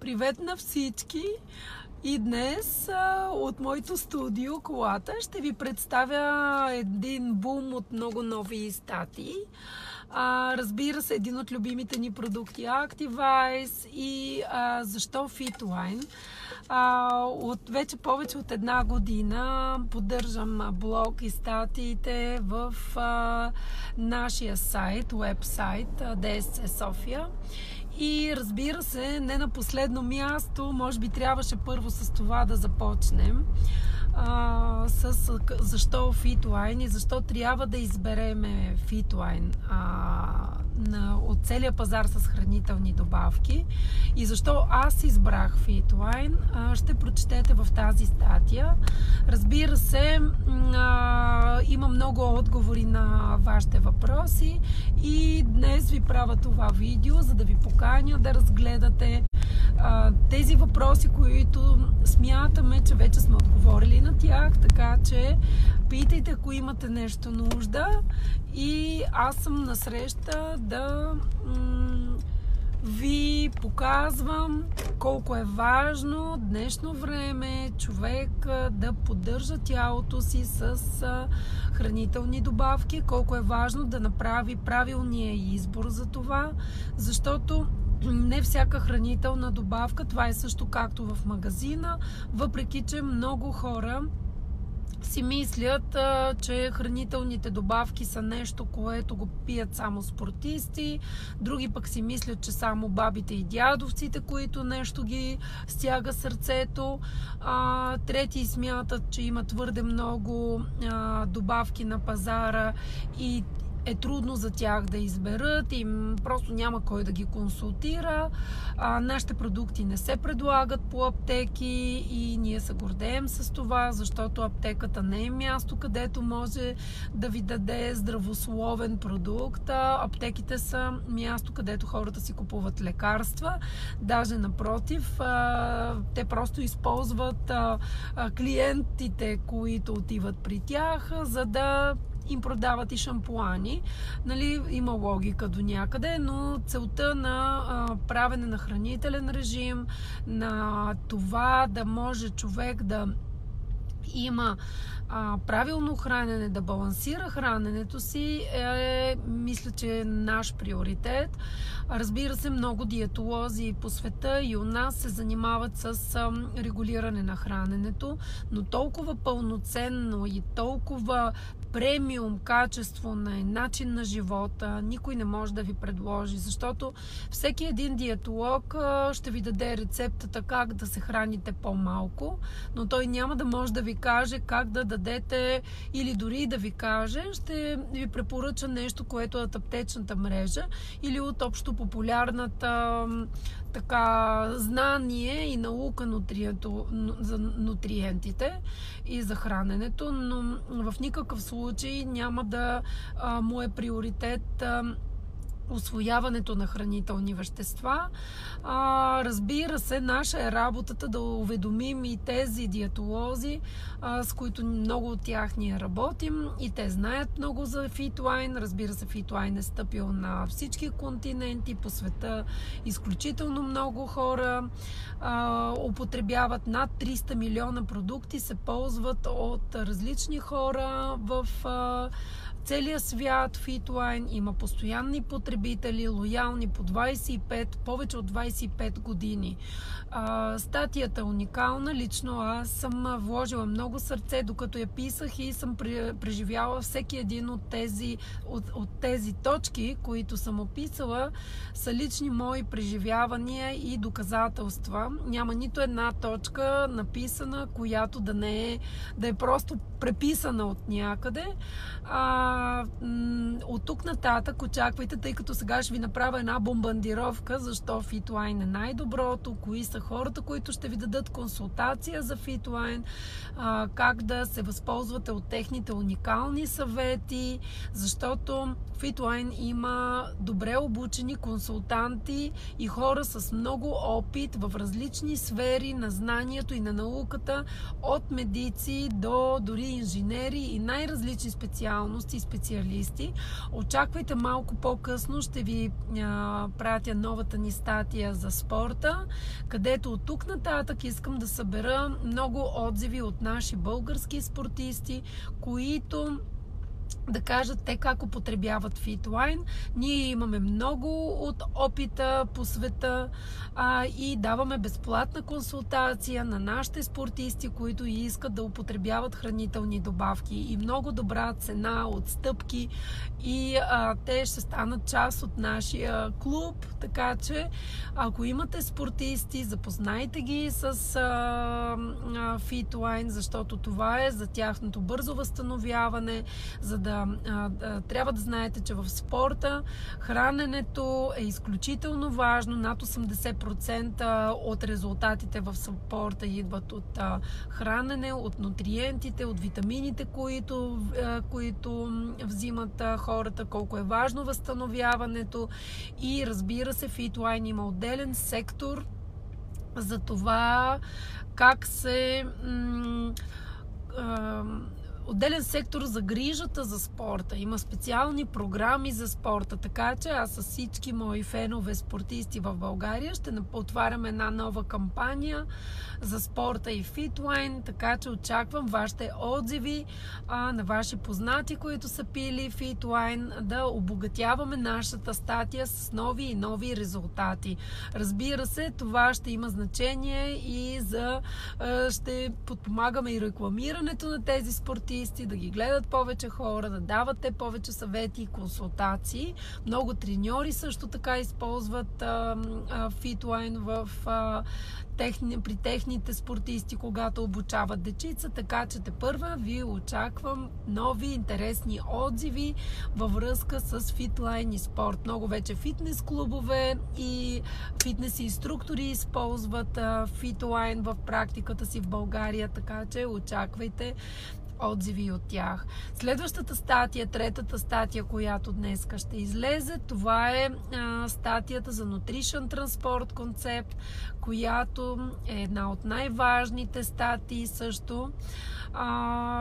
Привет на всички! И днес от моето студио, колата, ще ви представя един бум от много нови статии. А, разбира се, един от любимите ни продукти Activize и а, защо Fitline. А, от вече повече от една година поддържам блог и статиите в а, нашия сайт, вебсайт DSC София. И разбира се, не на последно място, може би трябваше първо с това да започнем. А, с защо Fitline и защо трябва да избереме Fitline а, на, от целия пазар с хранителни добавки и защо аз избрах а, ще прочетете в тази статия. Разбира се, има много отговори на вашите въпроси и днес ви правя това видео, за да ви поканя да разгледате тези въпроси, които смятаме, че вече сме отговорили на тях, така че питайте, ако имате нещо нужда и аз съм насреща да ви показвам колко е важно днешно време човек да поддържа тялото си с хранителни добавки, колко е важно да направи правилния избор за това, защото не всяка хранителна добавка, това е също както в магазина, въпреки че много хора си мислят, че хранителните добавки са нещо, което го пият само спортисти. Други пък си мислят, че само бабите и дядовците, които нещо ги стяга сърцето. Трети смятат, че има твърде много добавки на пазара и е трудно за тях да изберат и просто няма кой да ги консултира. А, нашите продукти не се предлагат по аптеки и ние се гордеем с това, защото аптеката не е място, където може да ви даде здравословен продукт. А аптеките са място, където хората си купуват лекарства. Даже напротив, а, те просто използват а, а, клиентите, които отиват при тях, за да им продават и шампуани. Нали, има логика до някъде, но целта на а, правене на хранителен режим, на това да може човек да има а, правилно хранене, да балансира храненето си, е, мисля, че е наш приоритет. Разбира се, много диетолози по света и у нас се занимават с а, регулиране на храненето, но толкова пълноценно и толкова премиум качество на начин на живота никой не може да ви предложи, защото всеки един диетолог ще ви даде рецептата как да се храните по-малко, но той няма да може да ви каже как да дадете или дори да ви каже, ще ви препоръча нещо, което е от аптечната мрежа или от общо популярната така знание и наука нутриенто, за нутриентите и за храненето, но в никакъв случай няма да а, му е приоритет а, освояването на хранителни вещества. А, разбира се, наша е работата да уведомим и тези диетолози, а, с които много от тях ние работим и те знаят много за Фитлайн. Разбира се, Фитлайн е стъпил на всички континенти по света. Изключително много хора а, употребяват над 300 милиона продукти, се ползват от различни хора в а, целия свят Fitline има постоянни потребители, лоялни по 25, повече от 25 години. А, статията е уникална. Лично аз съм вложила много сърце, докато я писах и съм преживяла всеки един от тези, от, от тези точки, които съм описала, са лични мои преживявания и доказателства. Няма нито една точка написана, която да не е, да е просто преписана от някъде. А, от тук нататък очаквайте, тъй като сега ще ви направя една бомбандировка, защо Fitline е най-доброто, кои са хората, които ще ви дадат консултация за а, как да се възползвате от техните уникални съвети, защото Fitline има добре обучени консултанти и хора с много опит в различни сфери на знанието и на науката, от медици до дори инженери и най-различни специалности експерти, специалисти. Очаквайте малко по-късно, ще ви а, пратя новата ни статия за спорта, където от тук нататък искам да събера много отзиви от наши български спортисти, които да кажат те как употребяват фитлайн. Ние имаме много от опита по света а, и даваме безплатна консултация на нашите спортисти, които искат да употребяват хранителни добавки и много добра цена, отстъпки и а, те ще станат част от нашия клуб, така че ако имате спортисти, запознайте ги с а, фитлайн, защото това е за тяхното бързо възстановяване, за да а, а, трябва да знаете, че в спорта храненето е изключително важно. Над 80% от резултатите в спорта идват от а, хранене, от нутриентите, от витамините, които, а, които взимат а, хората, колко е важно възстановяването и разбира се, Fitline има отделен сектор за това как се м- отделен сектор за грижата за спорта. Има специални програми за спорта, така че аз с всички мои фенове спортисти в България ще отварям една нова кампания за спорта и фитлайн, така че очаквам вашите отзиви а, на ваши познати, които са пили фитлайн, да обогатяваме нашата статия с нови и нови резултати. Разбира се, това ще има значение и за а, ще подпомагаме и рекламирането на тези спортисти, да ги гледат повече хора, да дават те повече съвети и консултации. Много треньори също така използват фитлайн в а, техни, при техните спортисти, когато обучават дечица, така че те първа ви очаквам нови интересни отзиви във връзка с фитлайн и спорт. Много вече фитнес клубове и фитнес инструктори използват фитлайн в практиката си в България, така че очаквайте отзиви от тях. Следващата статия, третата статия, която днес ще излезе, това е а, статията за Nutrition Transport концепт, която е една от най-важните статии също. А,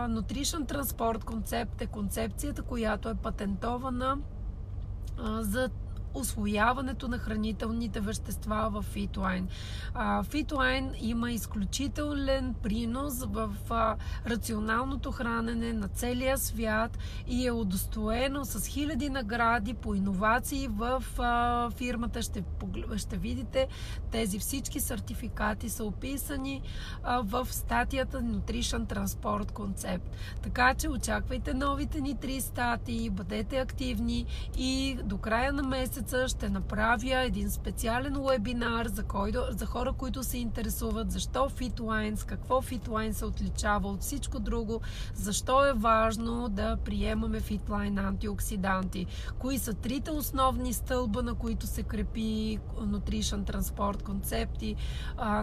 Nutrition Transport концепт е концепцията, която е патентована а, за освояването на хранителните вещества в Фитлайн. Фитлайн има изключителен принос в рационалното хранене на целия свят и е удостоено с хиляди награди по иновации в фирмата. Ще, ще видите тези всички сертификати са описани в статията Nutrition Transport Concept. Така че очаквайте новите ни три статии, бъдете активни и до края на месец месеца ще направя един специален вебинар за, който, за хора, които се интересуват защо FitLines, какво FitLine се отличава от всичко друго, защо е важно да приемаме FitLine антиоксиданти, кои са трите основни стълба, на които се крепи Nutrition Transport концепти,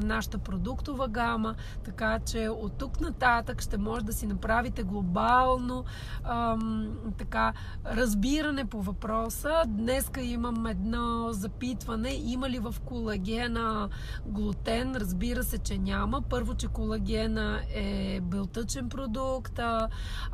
нашата продуктова гама, така че от тук нататък ще може да си направите глобално ам, така, разбиране по въпроса. Днеска имам имам едно запитване. Има ли в колагена глутен? Разбира се, че няма. Първо, че колагена е белтъчен продукт, а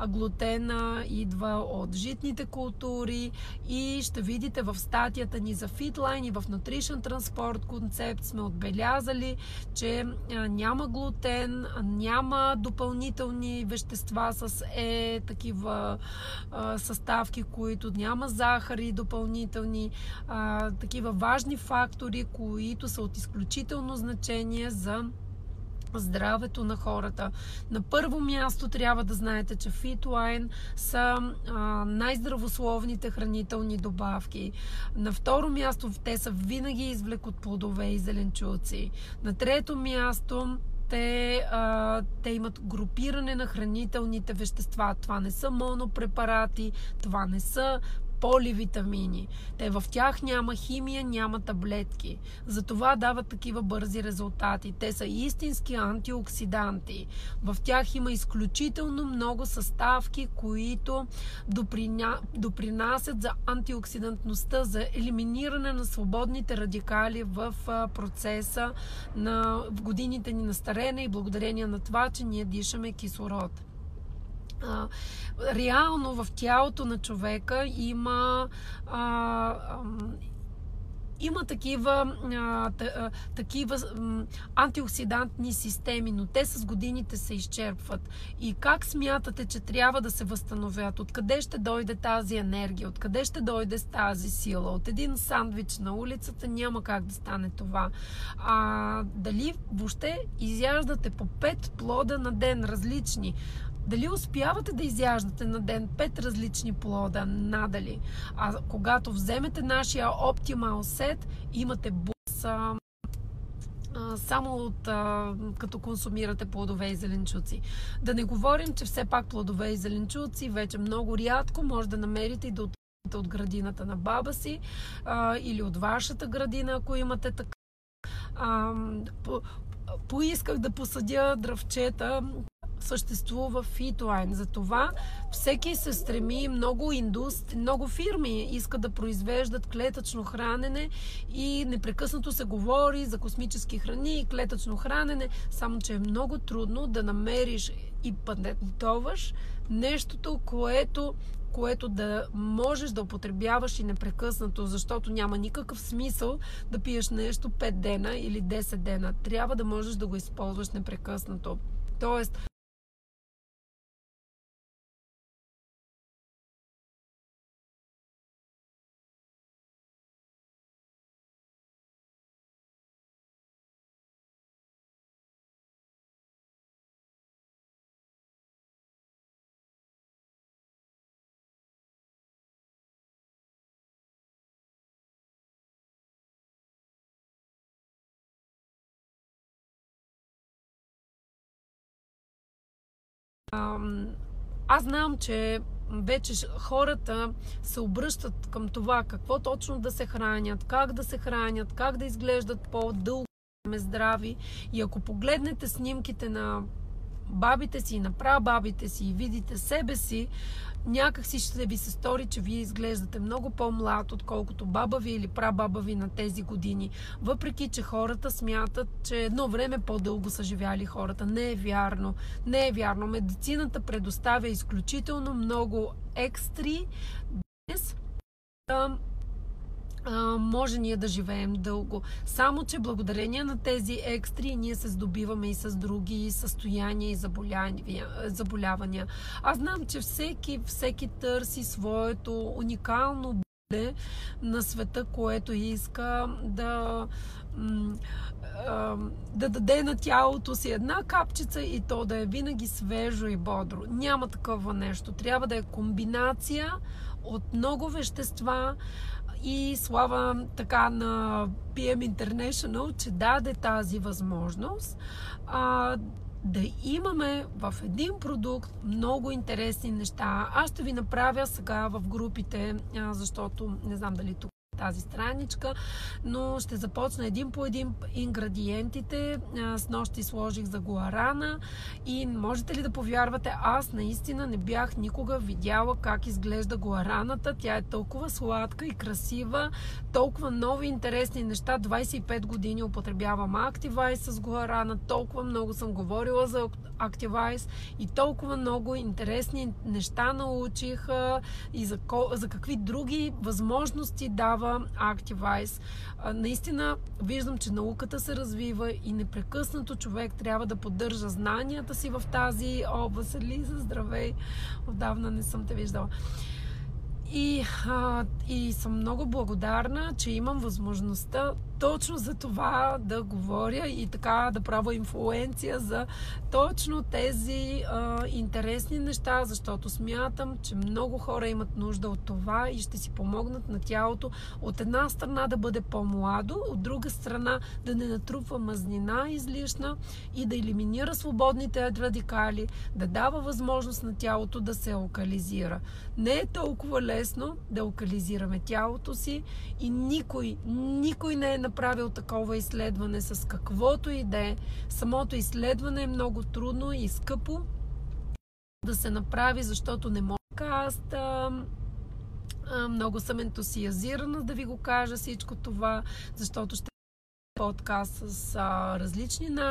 глутена идва от житните култури и ще видите в статията ни за Fitline и в Nutrition Transport концепт сме отбелязали, че няма глутен, няма допълнителни вещества с е такива съставки, които няма захари допълнителни а, такива важни фактори, които са от изключително значение за здравето на хората. На първо място трябва да знаете, че Fitline са най-здравословните хранителни добавки. На второ място те са винаги извлек от плодове и зеленчуци. На трето място те, а, те имат групиране на хранителните вещества. Това не са монопрепарати, това не са поливитамини. Те в тях няма химия, няма таблетки. Затова дават такива бързи резултати. Те са истински антиоксиданти. В тях има изключително много съставки, които доприня... допринасят за антиоксидантността, за елиминиране на свободните радикали в процеса на годините ни на старене и благодарение на това, че ние дишаме кислород. А, реално в тялото на човека има а, а, има такива, а, та, такива антиоксидантни системи, но те с годините се изчерпват. И как смятате, че трябва да се възстановят? Откъде ще дойде тази енергия? Откъде ще дойде с тази сила? От един сандвич на улицата няма как да стане това. А, дали въобще изяждате по пет плода на ден различни? Дали успявате да изяждате на ден пет различни плода? Надали. А когато вземете нашия Optimal Set, имате бус само от, а, като консумирате плодове и зеленчуци. Да не говорим, че все пак плодове и зеленчуци вече много рядко може да намерите и да отидете от градината на баба си а, или от вашата градина, ако имате така. А, по, поисках да посадя дръвчета, съществува фитлайн. Затова всеки се стреми, много индустри, много фирми искат да произвеждат клетъчно хранене и непрекъснато се говори за космически храни и клетъчно хранене, само че е много трудно да намериш и патентоваш нещото, което което да можеш да употребяваш и непрекъснато, защото няма никакъв смисъл да пиеш нещо 5 дена или 10 дена. Трябва да можеш да го използваш непрекъснато. Тоест, аз знам, че вече хората се обръщат към това какво точно да се хранят, как да се хранят, как да изглеждат по-дълго здрави. И ако погледнете снимките на бабите си, на прабабите си и видите себе си, някак си ще ви се стори, че вие изглеждате много по-млад, отколкото баба ви или прабаба ви на тези години. Въпреки, че хората смятат, че едно време по-дълго са живяли хората. Не е вярно. Не е вярно. Медицината предоставя изключително много екстри днес може ние да живеем дълго. Само, че благодарение на тези екстри ние се здобиваме и с други състояния и заболявания. Аз знам, че всеки, всеки търси своето уникално бъде на света, което иска да да даде на тялото си една капчица и то да е винаги свежо и бодро. Няма такова нещо. Трябва да е комбинация от много вещества, и слава така на PM International, че даде тази възможност а, да имаме в един продукт много интересни неща. Аз ще ви направя сега в групите, защото не знам дали тук тази страничка, но ще започна един по един ингредиентите. С нощи сложих за гуарана и можете ли да повярвате, аз наистина не бях никога видяла как изглежда гуараната. Тя е толкова сладка и красива, толкова нови интересни неща. 25 години употребявам Activise с гуарана, толкова много съм говорила за Activise и толкова много интересни неща научих и за, за какви други възможности дава Activize. Наистина виждам, че науката се развива и непрекъснато човек трябва да поддържа знанията си в тази област. Лиза, здравей! Отдавна не съм те виждала. И, а, и съм много благодарна, че имам възможността точно за това да говоря и така да правя инфлуенция за точно тези а, интересни неща, защото смятам, че много хора имат нужда от това и ще си помогнат на тялото от една страна да бъде по-младо, от друга страна да не натрупва мазнина излишна и да елиминира свободните радикали, да дава възможност на тялото да се локализира. Не е толкова лесно да локализираме тялото си и никой, никой не е направил такова изследване с каквото и да е. Самото изследване е много трудно и скъпо да се направи, защото не мога аз да много съм ентусиазирана да ви го кажа всичко това, защото ще подкаст с а, различни наши